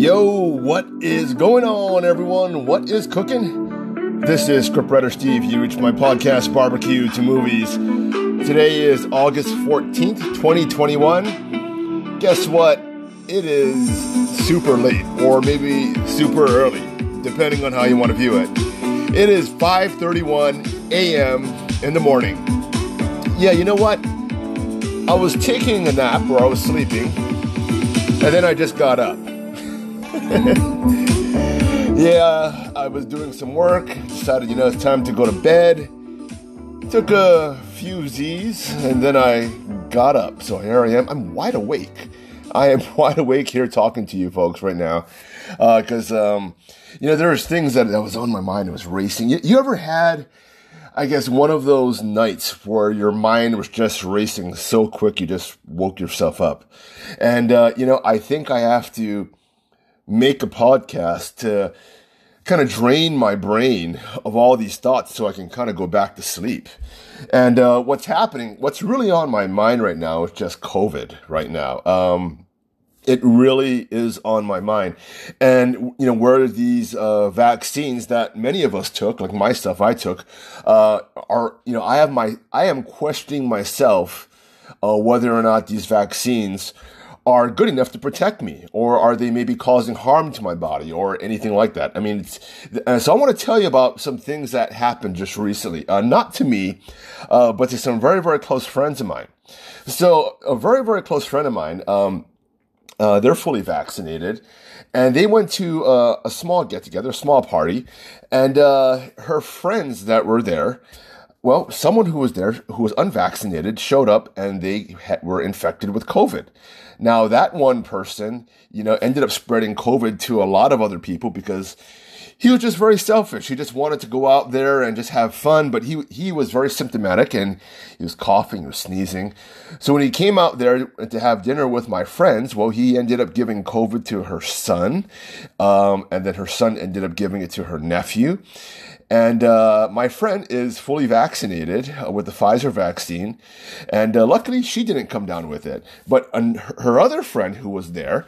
Yo, what is going on, everyone? What is cooking? This is scriptwriter Steve. Reach my podcast, Barbecue to Movies. Today is August 14th, 2021. Guess what? It is super late, or maybe super early, depending on how you want to view it. It is 5:31 a.m. in the morning. Yeah, you know what? I was taking a nap or I was sleeping, and then I just got up. yeah, I was doing some work, decided, you know, it's time to go to bed. Took a few Z's, and then I got up. So here I am. I'm wide awake. I am wide awake here talking to you folks right now. Because, uh, um, you know, there's things that, that was on my mind. It was racing. You, you ever had, I guess, one of those nights where your mind was just racing so quick you just woke yourself up? And, uh, you know, I think I have to make a podcast to kind of drain my brain of all these thoughts so I can kind of go back to sleep. And uh, what's happening, what's really on my mind right now is just COVID right now. Um, it really is on my mind. And, you know, where these uh, vaccines that many of us took, like my stuff I took, uh, are, you know, I have my, I am questioning myself uh, whether or not these vaccines are good enough to protect me, or are they maybe causing harm to my body, or anything like that? I mean, uh, so I want to tell you about some things that happened just recently, uh, not to me, uh, but to some very, very close friends of mine. So a very, very close friend of mine, um, uh, they're fully vaccinated, and they went to uh, a small get together, a small party, and uh, her friends that were there. Well, someone who was there who was unvaccinated showed up and they were infected with COVID. Now that one person, you know, ended up spreading COVID to a lot of other people because he was just very selfish. He just wanted to go out there and just have fun, but he he was very symptomatic and he was coughing, he was sneezing. So when he came out there to have dinner with my friends, well, he ended up giving COVID to her son, um, and then her son ended up giving it to her nephew. And uh, my friend is fully vaccinated uh, with the Pfizer vaccine. And uh, luckily, she didn't come down with it. But her other friend who was there,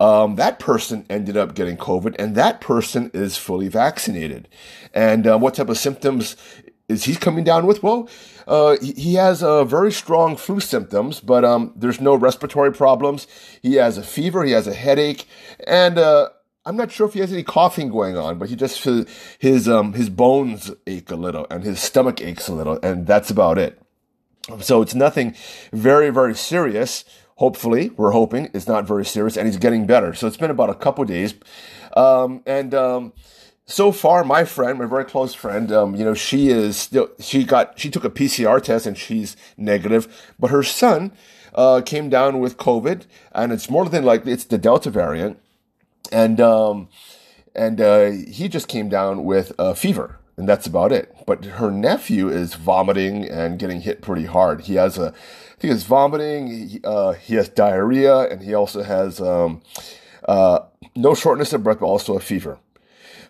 um, that person ended up getting COVID, and that person is fully vaccinated. And uh, what type of symptoms is he coming down with? Well, uh, he has uh, very strong flu symptoms, but um, there's no respiratory problems. He has a fever, he has a headache, and uh, I'm not sure if he has any coughing going on, but he just his um his bones ache a little and his stomach aches a little, and that's about it. So it's nothing very very serious. Hopefully, we're hoping it's not very serious, and he's getting better. So it's been about a couple days, um, and um, so far, my friend, my very close friend, um, you know, she is still she got she took a PCR test and she's negative, but her son uh, came down with COVID, and it's more than likely it's the Delta variant and um, and uh, he just came down with a fever, and that's about it. But her nephew is vomiting and getting hit pretty hard. He has a, he has vomiting, he, uh, he has diarrhea, and he also has um, uh, no shortness of breath, but also a fever.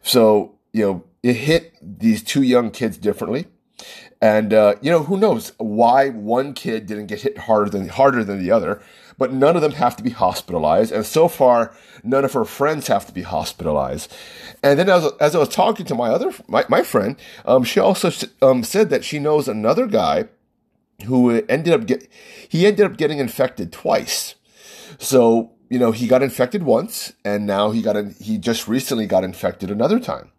So you know, it hit these two young kids differently. And uh, you know who knows why one kid didn't get hit harder than harder than the other, but none of them have to be hospitalized. And so far, none of her friends have to be hospitalized. And then as, as I was talking to my other my, my friend, um, she also um, said that she knows another guy who ended up get he ended up getting infected twice. So you know he got infected once, and now he got in, he just recently got infected another time.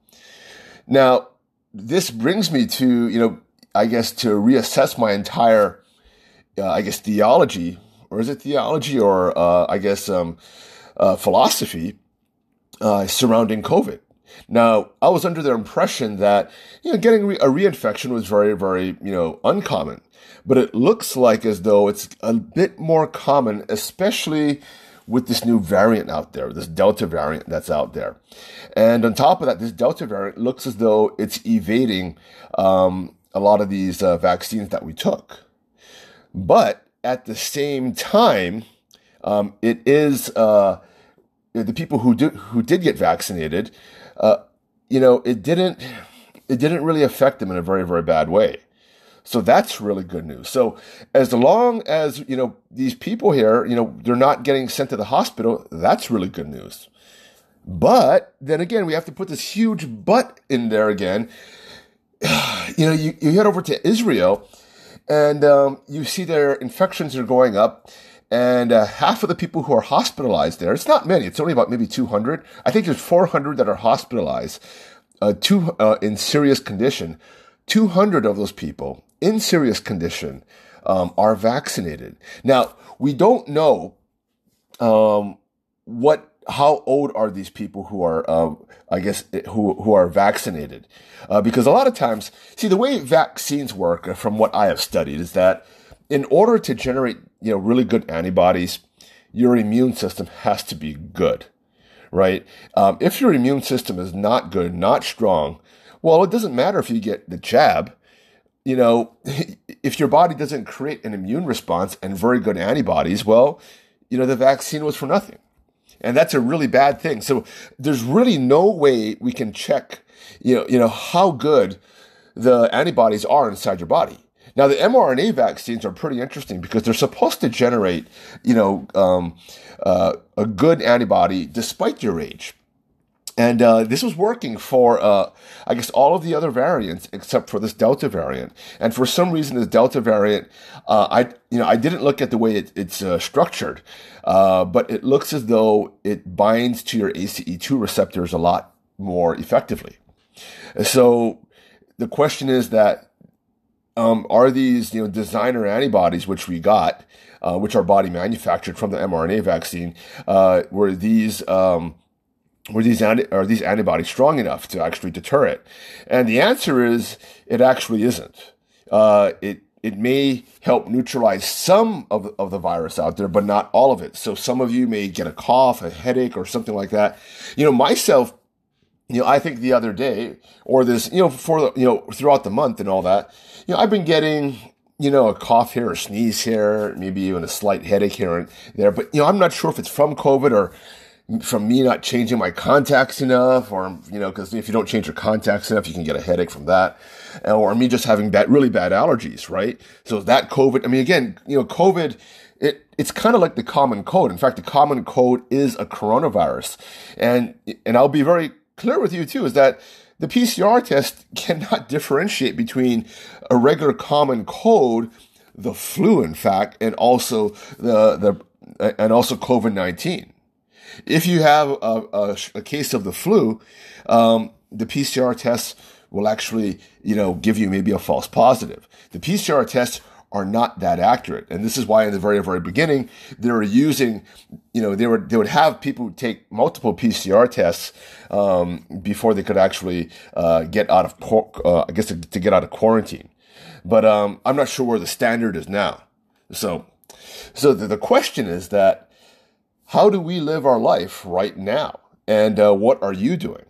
Now this brings me to you know I guess, to reassess my entire, uh, I guess, theology, or is it theology, or uh, I guess um, uh, philosophy uh, surrounding COVID. Now, I was under the impression that you know getting re- a reinfection was very, very you know uncommon, but it looks like as though it's a bit more common, especially with this new variant out there, this Delta variant that's out there. And on top of that, this Delta variant looks as though it's evading um, a lot of these uh, vaccines that we took. But at the same time, um, it is uh, the people who do who did get vaccinated. Uh, you know, it didn't it didn't really affect them in a very very bad way. So that's really good news. So as long as, you know, these people here, you know, they're not getting sent to the hospital, that's really good news. But then again, we have to put this huge but in there again. You know, you, you head over to Israel and um, you see their infections are going up. And uh, half of the people who are hospitalized there, it's not many, it's only about maybe 200. I think there's 400 that are hospitalized uh, two, uh, in serious condition. 200 of those people in serious condition um, are vaccinated. Now, we don't know um, what how old are these people who are, uh, I guess, who who are vaccinated? Uh, because a lot of times, see, the way vaccines work, uh, from what I have studied, is that in order to generate, you know, really good antibodies, your immune system has to be good, right? Um, if your immune system is not good, not strong, well, it doesn't matter if you get the jab. You know, if your body doesn't create an immune response and very good antibodies, well, you know, the vaccine was for nothing. And that's a really bad thing. So there's really no way we can check, you know, you know, how good the antibodies are inside your body. Now, the mRNA vaccines are pretty interesting because they're supposed to generate, you know, um, uh, a good antibody despite your age. And uh, this was working for, uh, I guess, all of the other variants except for this Delta variant. And for some reason, this Delta variant, uh, I, you know, I didn't look at the way it, it's uh, structured, uh, but it looks as though it binds to your ACE2 receptors a lot more effectively. So the question is that um, are these, you know, designer antibodies which we got, uh, which our body manufactured from the mRNA vaccine, were these um, were these anti- are these antibodies strong enough to actually deter it? And the answer is it actually isn't. Uh, it it may help neutralize some of, of the virus out there, but not all of it. So some of you may get a cough, a headache, or something like that. You know, myself, you know, I think the other day, or this, you know, for you know, throughout the month and all that, you know, I've been getting you know, a cough here, a sneeze here, maybe even a slight headache here and there. But, you know, I'm not sure if it's from COVID or from me not changing my contacts enough, or, you know, because if you don't change your contacts enough, you can get a headache from that, uh, or me just having bad, really bad allergies, right? So that COVID, I mean, again, you know, COVID, it, it's kind of like the common cold. In fact, the common cold is a coronavirus. And, and I'll be very clear with you too, is that the PCR test cannot differentiate between a regular common cold, the flu, in fact, and also the, the, and also COVID-19. If you have a, a, a case of the flu, um, the PCR tests will actually, you know, give you maybe a false positive. The PCR tests are not that accurate. And this is why in the very, very beginning, they were using, you know, they were, they would have people take multiple PCR tests, um, before they could actually, uh, get out of, uh, I guess to, to, get out of quarantine. But, um, I'm not sure where the standard is now. So, so the, the question is that, how do we live our life right now? And uh, what are you doing?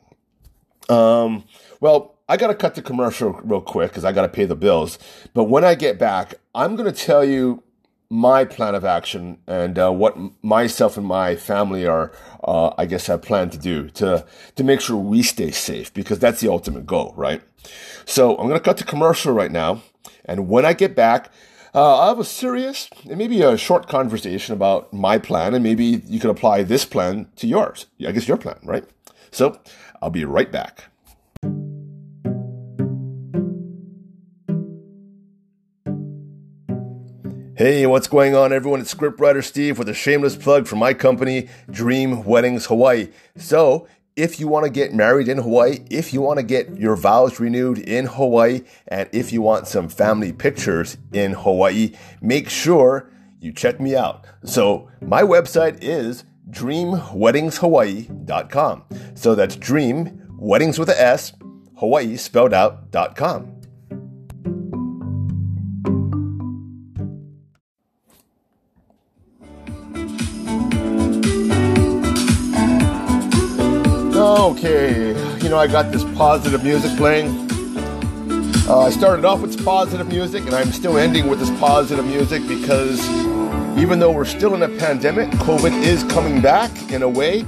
Um, well, I got to cut the commercial real quick because I got to pay the bills. But when I get back, I'm going to tell you my plan of action and uh, what myself and my family are, uh, I guess, have planned to do to to make sure we stay safe because that's the ultimate goal, right? So I'm going to cut the commercial right now, and when I get back, uh, i have a serious and maybe a short conversation about my plan, and maybe you can apply this plan to yours. I guess your plan, right? So I'll be right back. Hey, what's going on, everyone? It's scriptwriter Steve with a shameless plug for my company, Dream Weddings Hawaii. So, if you want to get married in Hawaii, if you want to get your vows renewed in Hawaii, and if you want some family pictures in Hawaii, make sure you check me out. So, my website is dreamweddingshawaii.com. So that's dream, weddings with a S, Hawaii spelled out.com. Okay, you know, I got this positive music playing. Uh, I started off with positive music, and I'm still ending with this positive music because even though we're still in a pandemic, COVID is coming back in a way.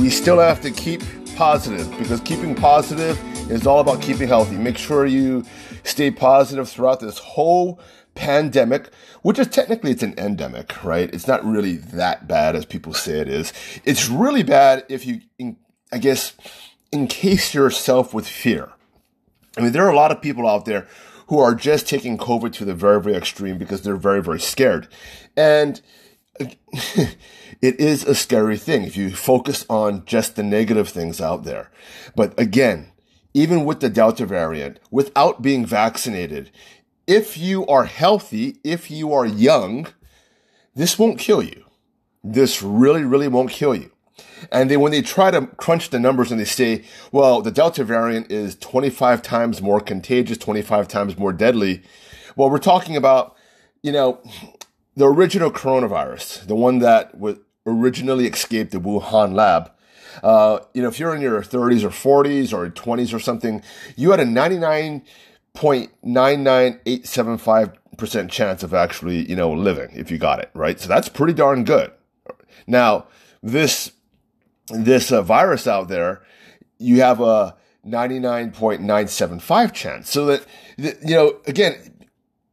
We still have to keep positive because keeping positive is all about keeping healthy. Make sure you stay positive throughout this whole pandemic, which is technically it's an endemic, right? It's not really that bad as people say it is. It's really bad if you, I guess, encase yourself with fear. I mean, there are a lot of people out there who are just taking COVID to the very, very extreme because they're very, very scared. And it is a scary thing if you focus on just the negative things out there. But again, even with the Delta variant, without being vaccinated, if you are healthy, if you are young, this won't kill you. This really, really won't kill you. And then when they try to crunch the numbers and they say, well, the Delta variant is 25 times more contagious, 25 times more deadly. Well, we're talking about, you know, the original coronavirus, the one that was originally escaped the Wuhan lab. Uh, you know, if you're in your 30s or 40s or 20s or something, you had a 99.99875% chance of actually, you know, living if you got it, right? So that's pretty darn good. Now, this this uh, virus out there, you have a 99.975 chance. So that, you know, again,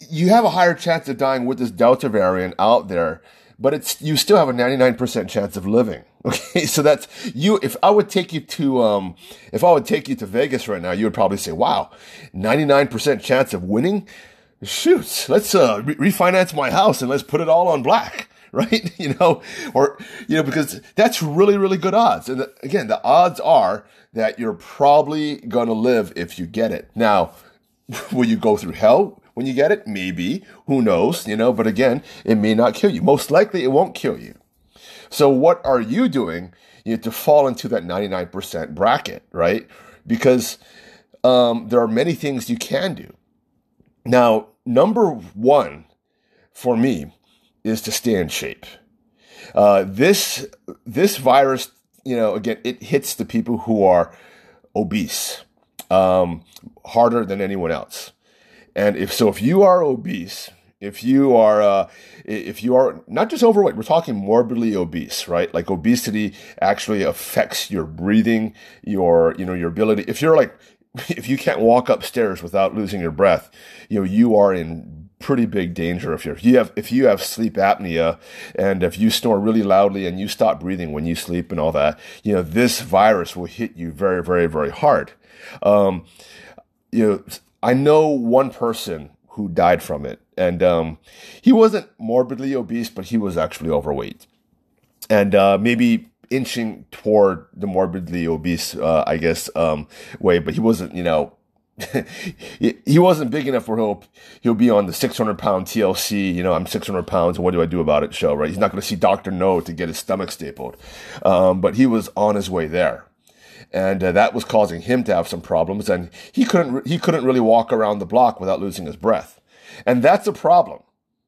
you have a higher chance of dying with this Delta variant out there, but it's, you still have a 99% chance of living. Okay. So that's you. If I would take you to, um, if I would take you to Vegas right now, you would probably say, wow, 99% chance of winning. Shoots. let's, uh, re- refinance my house and let's put it all on black. right? you know, or, you know, because that's really, really good odds. And the, again, the odds are that you're probably going to live if you get it. Now, will you go through hell when you get it? Maybe. Who knows? You know, but again, it may not kill you. Most likely it won't kill you. So what are you doing you know, to fall into that 99% bracket, right? Because um, there are many things you can do. Now, number one for me is to stay in shape. Uh, this this virus, you know, again, it hits the people who are obese um, harder than anyone else. And if so, if you are obese, if you are uh, if you are not just overweight, we're talking morbidly obese, right? Like obesity actually affects your breathing, your you know your ability. If you're like if you can't walk upstairs without losing your breath, you know you are in pretty big danger if you're if you have if you have sleep apnea and if you snore really loudly and you stop breathing when you sleep and all that you know this virus will hit you very very very hard. Um, you know i know one person who died from it and um, he wasn't morbidly obese but he was actually overweight and uh, maybe inching toward the morbidly obese uh, i guess um, way but he wasn't you know he wasn't big enough where he'll he'll be on the 600 pound TLC. You know, I'm 600 pounds, what do I do about it? Show right. He's not going to see Doctor Now to get his stomach stapled, um, but he was on his way there, and uh, that was causing him to have some problems, and he couldn't he couldn't really walk around the block without losing his breath, and that's a problem.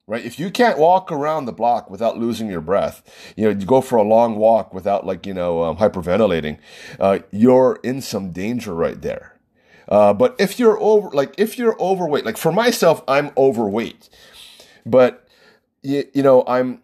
Right? If you can't walk around the block without losing your breath, you know, you go for a long walk without like, you know, um, hyperventilating, uh, you're in some danger right there. Uh, but if you're over, like if you're overweight, like for myself, I'm overweight, but you, you know, I'm,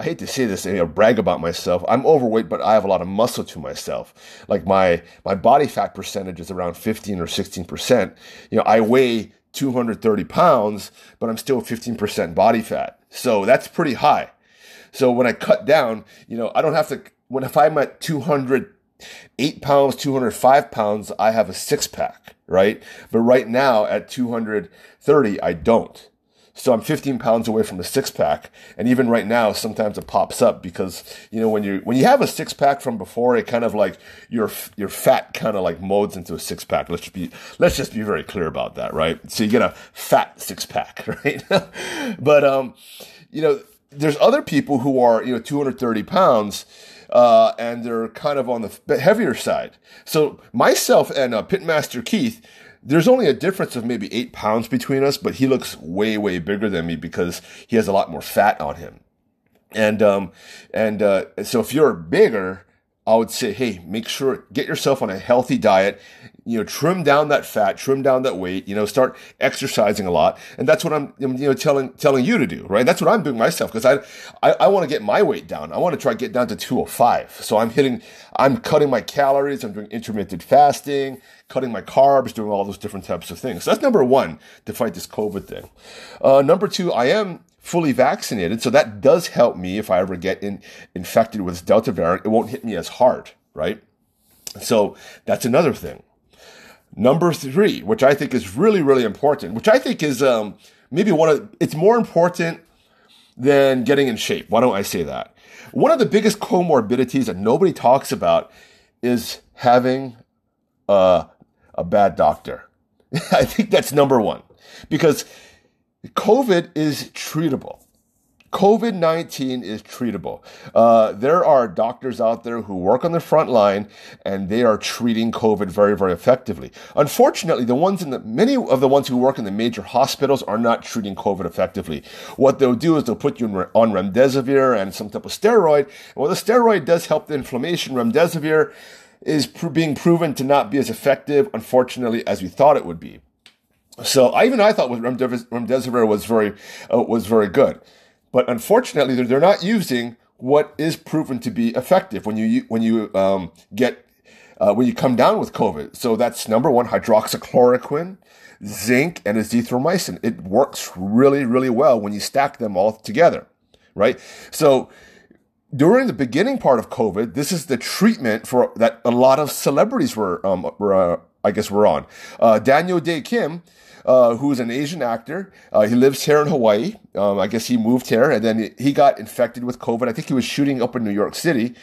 I hate to say this, you know, brag about myself. I'm overweight, but I have a lot of muscle to myself. Like my, my body fat percentage is around 15 or 16%. You know, I weigh 230 pounds, but I'm still 15% body fat. So that's pretty high. So when I cut down, you know, I don't have to, when if I'm at 200 eight pounds, 205 pounds, I have a six pack, right? But right now at 230, I don't. So I'm 15 pounds away from a six pack. And even right now, sometimes it pops up because, you know, when you, when you have a six pack from before, it kind of like your, your fat kind of like molds into a six pack. Let's just be, let's just be very clear about that, right? So you get a fat six pack, right? but, um, you know, there's other people who are, you know, 230 pounds uh, and they're kind of on the heavier side. So myself and uh, Pitmaster Keith, there's only a difference of maybe eight pounds between us, but he looks way, way bigger than me because he has a lot more fat on him. And, um, and, uh, so if you're bigger, I would say, hey, make sure get yourself on a healthy diet. You know, trim down that fat, trim down that weight. You know, start exercising a lot, and that's what I'm you know telling telling you to do. Right? That's what I'm doing myself because I I, I want to get my weight down. I want to try to get down to 205. So I'm hitting, I'm cutting my calories. I'm doing intermittent fasting, cutting my carbs, doing all those different types of things. So that's number one to fight this COVID thing. Uh, number two, I am fully vaccinated. So that does help me if I ever get in, infected with Delta variant. It won't hit me as hard, right? So that's another thing. Number three, which I think is really, really important, which I think is um, maybe one of, it's more important than getting in shape. Why don't I say that? One of the biggest comorbidities that nobody talks about is having a, a bad doctor. I think that's number one because COVID is treatable. COVID 19 is treatable. Uh, there are doctors out there who work on the front line and they are treating COVID very, very effectively. Unfortunately, the ones in the, many of the ones who work in the major hospitals are not treating COVID effectively. What they'll do is they'll put you on remdesivir and some type of steroid. Well, the steroid does help the inflammation. Remdesivir is being proven to not be as effective, unfortunately, as we thought it would be. So I, even I thought remdesivir was very uh, was very good, but unfortunately they're, they're not using what is proven to be effective when you when you um, get uh, when you come down with COVID. So that's number one, hydroxychloroquine, zinc, and azithromycin. It works really really well when you stack them all together, right? So during the beginning part of COVID, this is the treatment for that a lot of celebrities were, um, were uh, I guess, were on. Uh, Daniel Dae Kim uh, who's an Asian actor. Uh, he lives here in Hawaii. Um, I guess he moved here and then he got infected with COVID. I think he was shooting up in New York City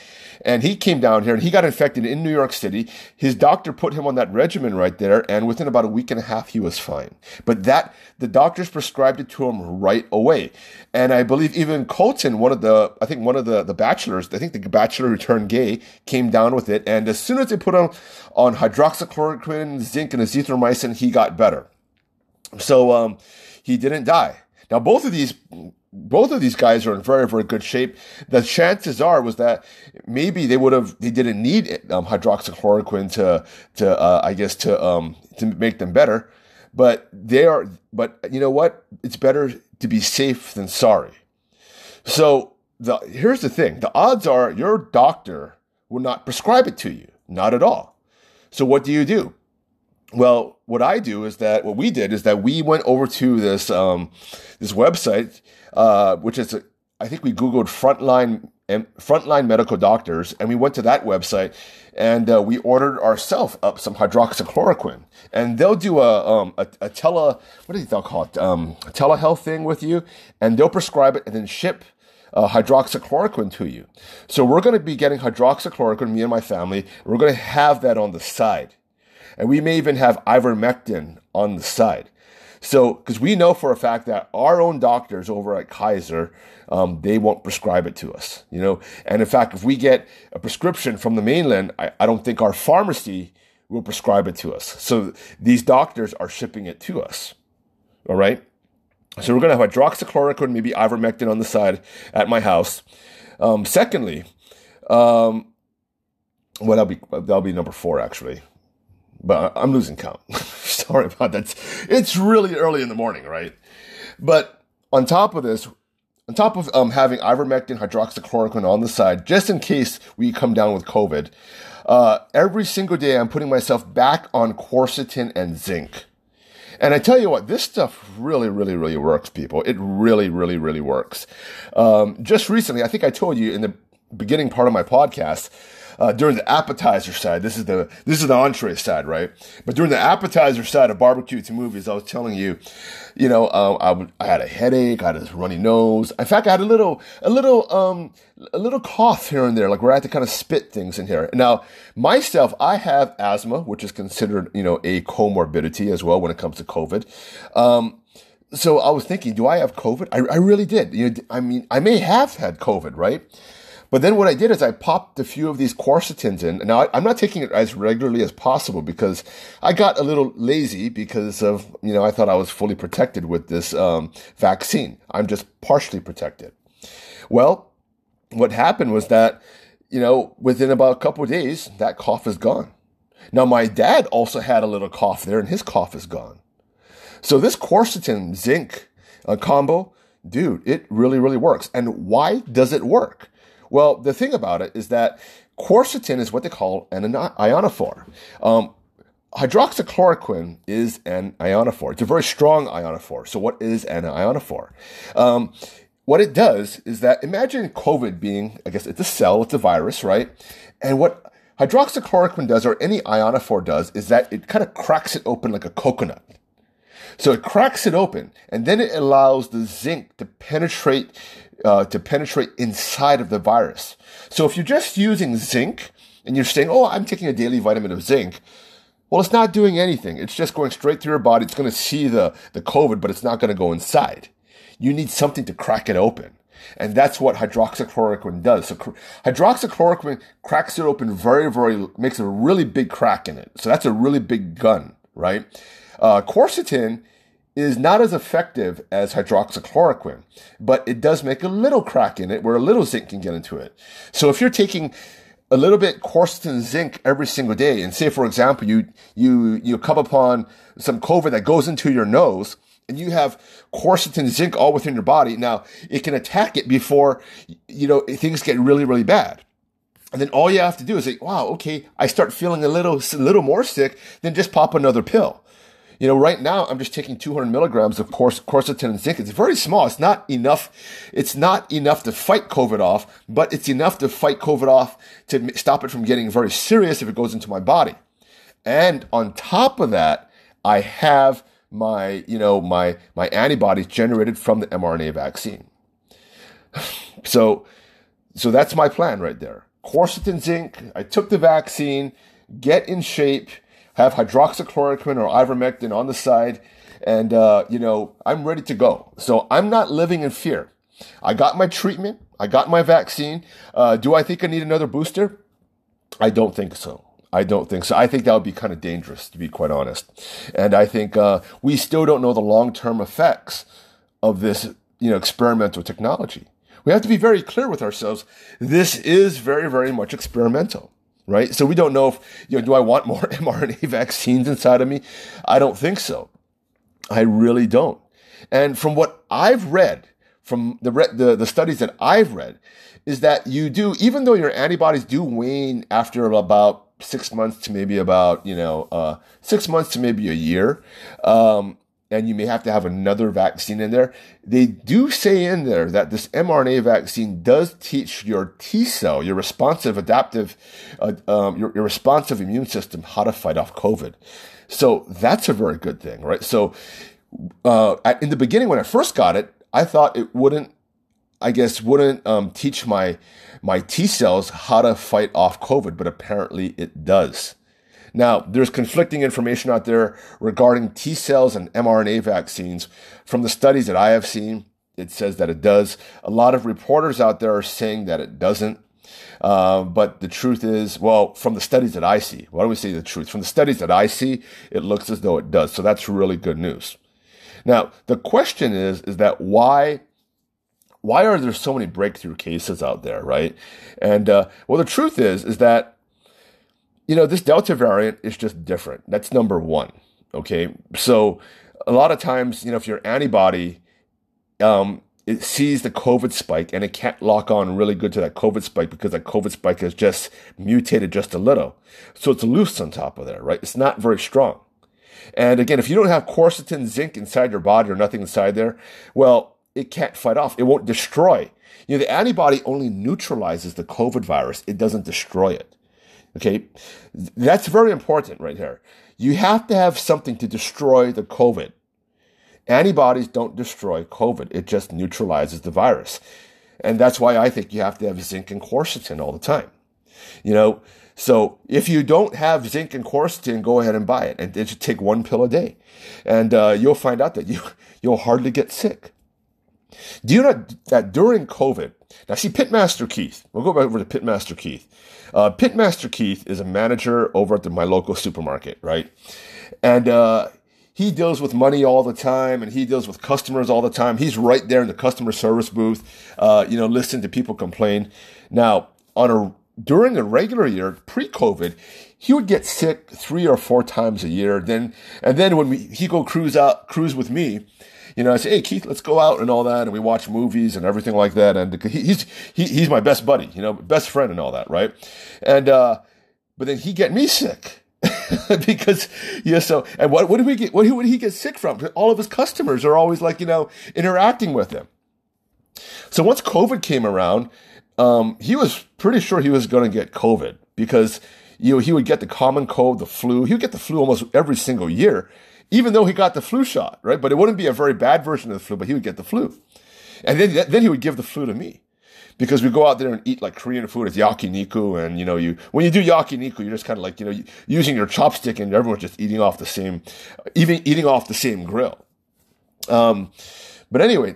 and he came down here and he got infected in New York City. His doctor put him on that regimen right there, and within about a week and a half, he was fine. But that the doctors prescribed it to him right away, and I believe even Colton, one of the I think one of the the bachelors, I think the bachelor who turned gay, came down with it, and as soon as they put him on hydroxychloroquine, zinc, and azithromycin, he got better. So um, he didn't die. Now both of these both of these guys are in very very good shape. The chances are was that maybe they would have they didn't need um, hydroxychloroquine to to uh, I guess to um, to make them better, but they are. But you know what? It's better to be safe than sorry. So the here's the thing: the odds are your doctor will not prescribe it to you, not at all. So what do you do? Well, what I do is that what we did is that we went over to this um, this website, uh, which is a, I think we googled frontline frontline medical doctors, and we went to that website and uh, we ordered ourselves up some hydroxychloroquine, and they'll do a um, a, a tele what do they call it um, a telehealth thing with you, and they'll prescribe it and then ship uh, hydroxychloroquine to you. So we're going to be getting hydroxychloroquine, me and my family. We're going to have that on the side. And we may even have ivermectin on the side. So, because we know for a fact that our own doctors over at Kaiser, um, they won't prescribe it to us, you know. And in fact, if we get a prescription from the mainland, I, I don't think our pharmacy will prescribe it to us. So these doctors are shipping it to us. All right. So we're going to have hydroxychloroquine, maybe ivermectin on the side at my house. Um, secondly, um, well, that'll be that'll be number four actually but I'm losing count. Sorry about that. It's really early in the morning, right? But on top of this, on top of um, having ivermectin, hydroxychloroquine on the side, just in case we come down with COVID, uh, every single day I'm putting myself back on quercetin and zinc. And I tell you what, this stuff really, really, really works, people. It really, really, really works. Um, just recently, I think I told you in the beginning part of my podcast, uh, during the appetizer side. This is the this is the entree side, right? But during the appetizer side of barbecue to movies, I was telling you, you know, uh, I, had a headache, I had a runny nose. In fact, I had a little a little um a little cough here and there, like where I had to kind of spit things in here. Now, myself, I have asthma, which is considered you know a comorbidity as well when it comes to COVID. Um, so I was thinking, do I have COVID? I, I really did. You know, I mean, I may have had COVID, right? But then what I did is I popped a few of these quercetins in. Now I'm not taking it as regularly as possible because I got a little lazy because of, you know, I thought I was fully protected with this um, vaccine. I'm just partially protected. Well, what happened was that you know, within about a couple of days, that cough is gone. Now, my dad also had a little cough there, and his cough is gone. So this quercetin zinc uh, combo, dude, it really, really works. And why does it work? Well, the thing about it is that quercetin is what they call an ionophore. Um, hydroxychloroquine is an ionophore. It's a very strong ionophore. So, what is an ionophore? Um, what it does is that imagine COVID being, I guess it's a cell, it's a virus, right? And what hydroxychloroquine does, or any ionophore does, is that it kind of cracks it open like a coconut. So it cracks it open, and then it allows the zinc to penetrate uh, to penetrate inside of the virus. So if you're just using zinc and you're saying, "Oh, I'm taking a daily vitamin of zinc," well, it's not doing anything. It's just going straight through your body. It's going to see the the COVID, but it's not going to go inside. You need something to crack it open. And that's what hydroxychloroquine does. So hydroxychloroquine cracks it open very, very, makes a really big crack in it. So that's a really big gun, right? Uh, quercetin is not as effective as hydroxychloroquine, but it does make a little crack in it where a little zinc can get into it. So if you're taking a little bit quercetin zinc every single day, and say for example you you you come upon some COVID that goes into your nose, and you have quercetin zinc all within your body, now it can attack it before you know things get really really bad. And then all you have to do is say, "Wow, okay, I start feeling a little a little more sick." Then just pop another pill. You know, right now I'm just taking 200 milligrams of quercetin and zinc. It's very small. It's not enough. It's not enough to fight COVID off, but it's enough to fight COVID off to stop it from getting very serious if it goes into my body. And on top of that, I have my, you know, my, my antibodies generated from the mRNA vaccine. So, so that's my plan right there. Quercetin zinc. I took the vaccine, get in shape, have hydroxychloroquine or ivermectin on the side, and uh, you know I'm ready to go. So I'm not living in fear. I got my treatment. I got my vaccine. Uh, do I think I need another booster? I don't think so. I don't think so. I think that would be kind of dangerous, to be quite honest. And I think uh, we still don't know the long-term effects of this, you know, experimental technology. We have to be very clear with ourselves. This is very, very much experimental right? So we don't know if, you know, do I want more mRNA vaccines inside of me? I don't think so. I really don't. And from what I've read, from the, the, the studies that I've read, is that you do, even though your antibodies do wane after about six months to maybe about, you know, uh, six months to maybe a year, um, and you may have to have another vaccine in there. They do say in there that this mRNA vaccine does teach your T cell, your responsive adaptive, uh, um, your, your responsive immune system how to fight off COVID. So that's a very good thing, right? So uh, in the beginning, when I first got it, I thought it wouldn't, I guess, wouldn't um, teach my my T cells how to fight off COVID, but apparently it does. Now, there's conflicting information out there regarding T cells and mRNA vaccines. From the studies that I have seen, it says that it does. A lot of reporters out there are saying that it doesn't. Uh, but the truth is, well, from the studies that I see, why don't we say the truth? From the studies that I see, it looks as though it does. So that's really good news. Now, the question is, is that why why are there so many breakthrough cases out there, right? And uh, well, the truth is, is that you know, this Delta variant is just different. That's number one. Okay. So a lot of times, you know, if your antibody, um, it sees the COVID spike and it can't lock on really good to that COVID spike because that COVID spike has just mutated just a little. So it's loose on top of there, right? It's not very strong. And again, if you don't have quercetin, zinc inside your body or nothing inside there, well, it can't fight off. It won't destroy. You know, the antibody only neutralizes the COVID virus. It doesn't destroy it. Okay. That's very important right here. You have to have something to destroy the COVID. Antibodies don't destroy COVID. It just neutralizes the virus. And that's why I think you have to have zinc and quercetin all the time. You know, so if you don't have zinc and quercetin, go ahead and buy it and just take one pill a day. And uh, you'll find out that you, you'll hardly get sick. Do you know that during COVID, now see Pitmaster Keith, we'll go back over to Pitmaster Keith. Uh, Pitmaster Keith is a manager over at the, my local supermarket, right? And uh, he deals with money all the time and he deals with customers all the time. He's right there in the customer service booth, uh, you know, listening to people complain. Now, on a during the regular year, pre-COVID, he would get sick three or four times a year. Then, and then when we, he go cruise out, cruise with me, you know, I say, Hey, Keith, let's go out and all that. And we watch movies and everything like that. And he's, he, he's my best buddy, you know, best friend and all that. Right. And, uh, but then he get me sick. because yeah, so and what what did we get? What would he get sick from? All of his customers are always like you know interacting with him. So once COVID came around, um, he was pretty sure he was going to get COVID because you know he would get the common cold, the flu. He would get the flu almost every single year, even though he got the flu shot, right? But it wouldn't be a very bad version of the flu, but he would get the flu, and then then he would give the flu to me because we go out there and eat like Korean food. It's yakiniku, and you know, you when you do yakiniku, you're just kind of like you know using your chopstick, and everyone's just eating off the same, even eating off the same grill. Um, but anyway,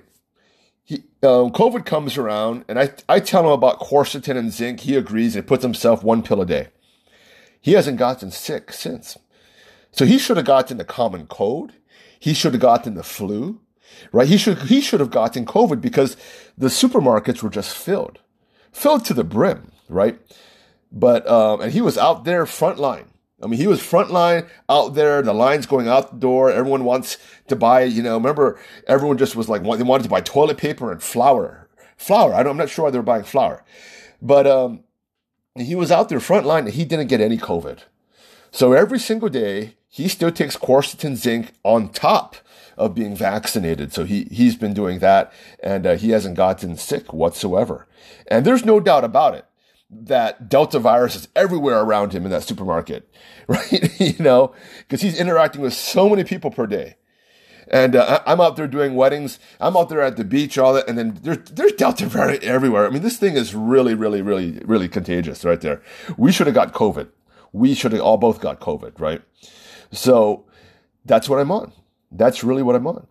he, um, COVID comes around, and I, I tell him about quercetin and zinc. He agrees and puts himself one pill a day. He hasn't gotten sick since. So he should have gotten the common cold. He should have gotten the flu, right? He should, he should have gotten COVID because the supermarkets were just filled, filled to the brim, right? But, um, and he was out there front line I mean, he was frontline out there. The lines going out the door. Everyone wants to buy, you know, remember everyone just was like, they wanted to buy toilet paper and flour. Flour. I am not sure why they were buying flour. But, um, he was out there frontline and he didn't get any COVID. So every single day, he still takes quercetin zinc on top of being vaccinated. So he, he's been doing that and uh, he hasn't gotten sick whatsoever. And there's no doubt about it that Delta virus is everywhere around him in that supermarket, right? you know, because he's interacting with so many people per day. And uh, I'm out there doing weddings. I'm out there at the beach, all that, and then there's there's Delta variant everywhere. I mean, this thing is really, really, really, really contagious, right there. We should have got COVID. We should have all both got COVID, right? So that's what I'm on. That's really what I'm on.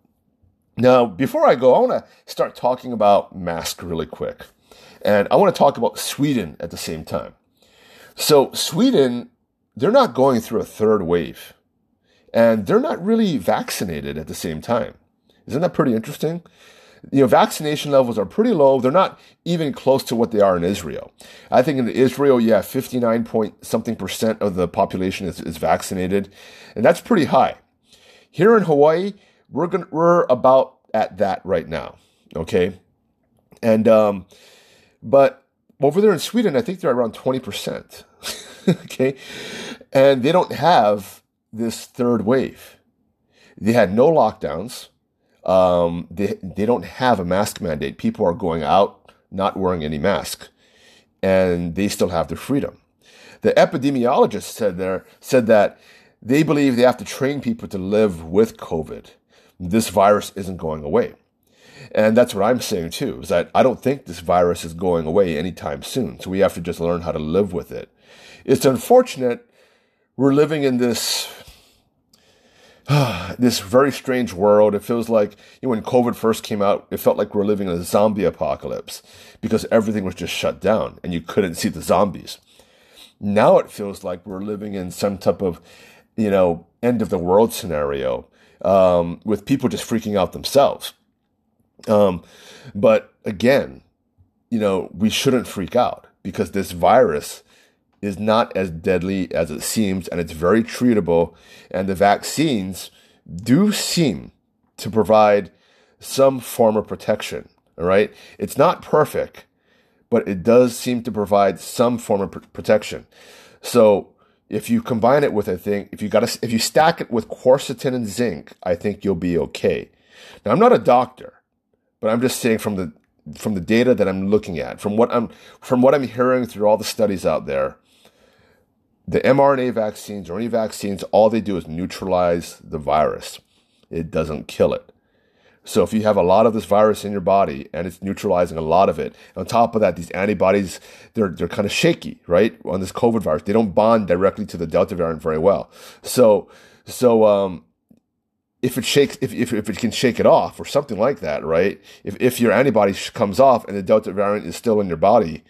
Now, before I go, I want to start talking about mask really quick. And I want to talk about Sweden at the same time. So, Sweden, they're not going through a third wave, and they're not really vaccinated at the same time. Isn't that pretty interesting? You know, vaccination levels are pretty low. They're not even close to what they are in Israel. I think in Israel, yeah, 59 point something percent of the population is, is vaccinated, and that's pretty high. Here in Hawaii, we're going we're about at that right now. Okay. And um, but over there in Sweden, I think they're around 20%. okay. And they don't have this third wave. They had no lockdowns. Um, they, they don't have a mask mandate. People are going out not wearing any mask, and they still have their freedom. The epidemiologist said there said that they believe they have to train people to live with COVID. This virus isn't going away. And that's what I'm saying too, is that I don't think this virus is going away anytime soon. So we have to just learn how to live with it. It's unfortunate we're living in this this very strange world. It feels like you know, when COVID first came out, it felt like we are living in a zombie apocalypse because everything was just shut down and you couldn't see the zombies. Now it feels like we're living in some type of, you know, end of the world scenario um, with people just freaking out themselves. Um, but again, you know, we shouldn't freak out because this virus is not as deadly as it seems and it's very treatable. And the vaccines do seem to provide some form of protection. All right. It's not perfect, but it does seem to provide some form of pr- protection. So if you combine it with a thing, if you got to, if you stack it with quercetin and zinc, I think you'll be okay. Now, I'm not a doctor, but I'm just saying from the from the data that I'm looking at, from what I'm from what I'm hearing through all the studies out there, the mRNA vaccines or any vaccines, all they do is neutralize the virus. It doesn't kill it. So if you have a lot of this virus in your body and it's neutralizing a lot of it, on top of that, these antibodies, they're, they're kind of shaky, right? On this COVID virus, they don't bond directly to the Delta variant very well. So, so, um, if it shakes, if, if, if it can shake it off or something like that, right? If, if your antibody comes off and the Delta variant is still in your body,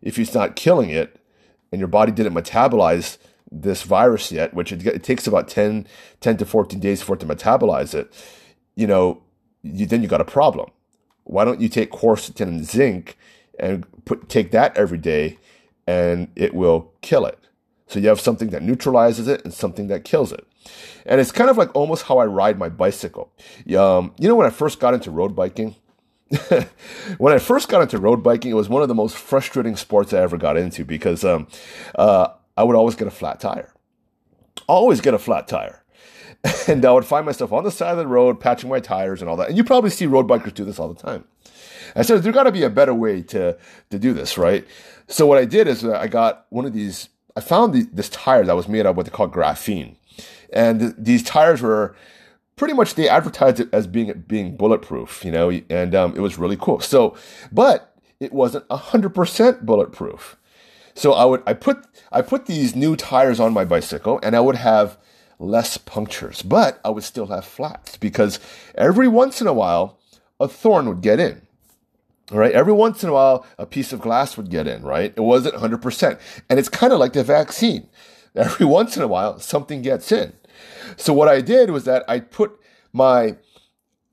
if it's not killing it and your body didn't metabolize this virus yet, which it, it takes about 10, 10 to 14 days for it to metabolize it, you know, you, then you got a problem. Why don't you take quercetin and zinc and put, take that every day and it will kill it. So you have something that neutralizes it and something that kills it. And it's kind of like almost how I ride my bicycle. Um, you know, when I first got into road biking, when I first got into road biking, it was one of the most frustrating sports I ever got into because um, uh, I would always get a flat tire. Always get a flat tire. And I would find myself on the side of the road patching my tires and all that. And you probably see road bikers do this all the time. I said, there got to be a better way to, to do this, right? So what I did is uh, I got one of these, I found the, this tire that was made out of what they call graphene. And th- these tires were pretty much, they advertised it as being, being bulletproof, you know, and um, it was really cool. So, but it wasn't 100% bulletproof. So I would, I put, I put these new tires on my bicycle and I would have less punctures, but I would still have flats because every once in a while, a thorn would get in. Right. Every once in a while, a piece of glass would get in, right? It wasn't 100%. And it's kind of like the vaccine. Every once in a while, something gets in. So what I did was that I put my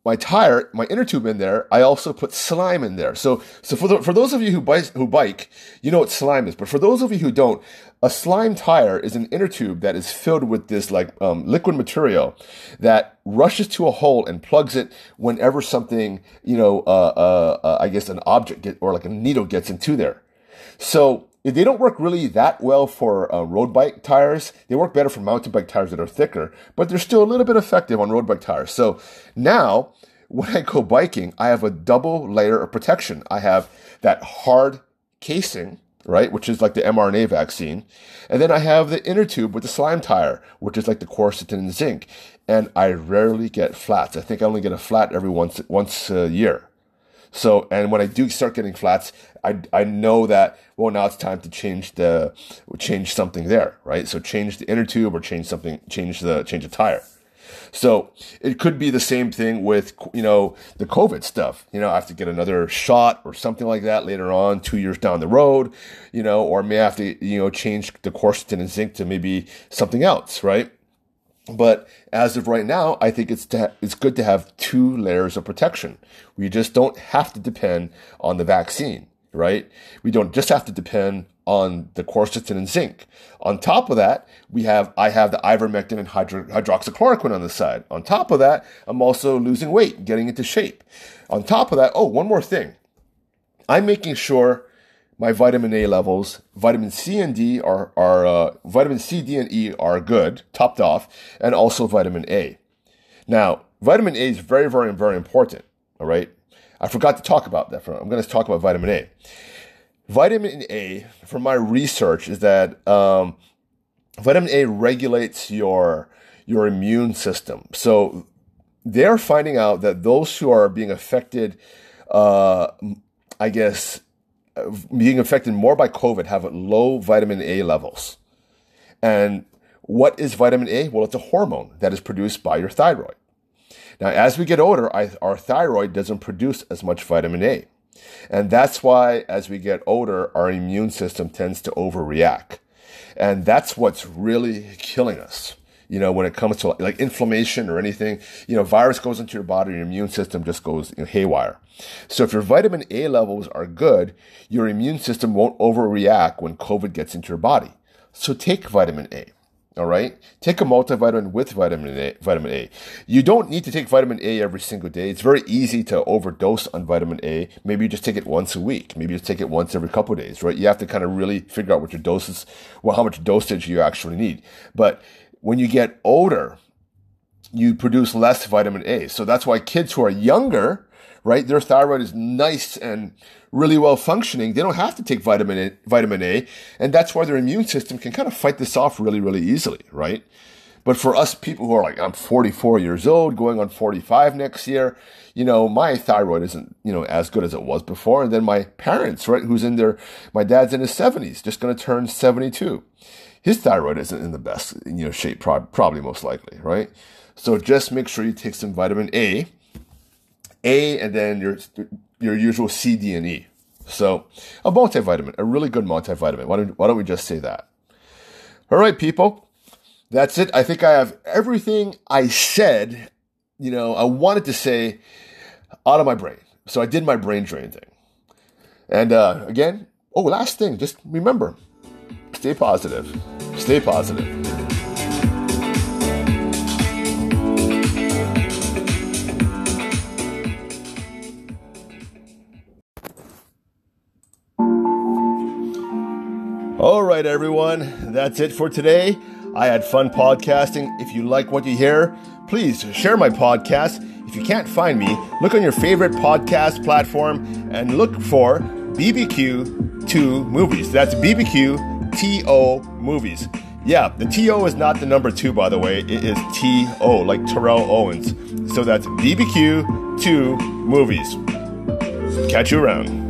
my tire, my inner tube in there. I also put slime in there. So, so for the, for those of you who bike, who bike, you know what slime is. But for those of you who don't, a slime tire is an inner tube that is filled with this like um, liquid material that rushes to a hole and plugs it whenever something, you know, uh, uh, uh, I guess an object get, or like a needle gets into there. So they don't work really that well for uh, road bike tires. They work better for mountain bike tires that are thicker, but they're still a little bit effective on road bike tires. So now when I go biking, I have a double layer of protection. I have that hard casing right? Which is like the mRNA vaccine. And then I have the inner tube with the slime tire, which is like the quercetin and zinc. And I rarely get flats. I think I only get a flat every once once a year. So, and when I do start getting flats, I, I know that, well, now it's time to change the, change something there, right? So change the inner tube or change something, change the, change the tire. So it could be the same thing with, you know, the COVID stuff. You know, I have to get another shot or something like that later on, two years down the road, you know, or may have to, you know, change the quercetin and zinc to maybe something else, right? But as of right now, I think it's to, it's good to have two layers of protection. We just don't have to depend on the vaccine, right? We don't just have to depend on the quercetin and zinc. On top of that, we have I have the ivermectin and hydro, hydroxychloroquine on the side. On top of that, I'm also losing weight, getting into shape. On top of that, oh, one more thing. I'm making sure my vitamin A levels, vitamin C and D are are uh, vitamin C, D, and E are good, topped off, and also vitamin A. Now, vitamin A is very, very, very important. All right, I forgot to talk about that. I'm going to talk about vitamin A. Vitamin A, from my research, is that um, vitamin A regulates your your immune system. So they're finding out that those who are being affected, uh, I guess, being affected more by COVID have low vitamin A levels. And what is vitamin A? Well, it's a hormone that is produced by your thyroid. Now, as we get older, our thyroid doesn't produce as much vitamin A. And that's why, as we get older, our immune system tends to overreact. And that's what's really killing us. You know, when it comes to like inflammation or anything, you know, virus goes into your body, your immune system just goes you know, haywire. So if your vitamin A levels are good, your immune system won't overreact when COVID gets into your body. So take vitamin A. All right. Take a multivitamin with vitamin A, vitamin A. You don't need to take vitamin A every single day. It's very easy to overdose on vitamin A. Maybe you just take it once a week. Maybe you just take it once every couple days, right? You have to kind of really figure out what your doses, well, how much dosage you actually need. But when you get older, you produce less vitamin A. So that's why kids who are younger, right? Their thyroid is nice and really well functioning. They don't have to take vitamin A, vitamin A. And that's why their immune system can kind of fight this off really, really easily, right? But for us people who are like, I'm 44 years old, going on 45 next year, you know, my thyroid isn't, you know, as good as it was before. And then my parents, right, who's in their, my dad's in his 70s, just going to turn 72. His thyroid isn't in the best, you know, shape, probably most likely, right? So just make sure you take some vitamin A a and then your your usual C, D, and E. So a multivitamin, a really good multivitamin. Why don't, why don't we just say that? All right, people. That's it. I think I have everything I said, you know, I wanted to say out of my brain. So I did my brain drain thing. And uh, again, Oh, last thing, just remember stay positive. Stay positive. All right, everyone, that's it for today. I had fun podcasting. If you like what you hear, please share my podcast. If you can't find me, look on your favorite podcast platform and look for BBQ TO Movies. That's BBQ TO Movies. Yeah, the TO is not the number two, by the way. It is TO, like Terrell Owens. So that's BBQ TO Movies. Catch you around.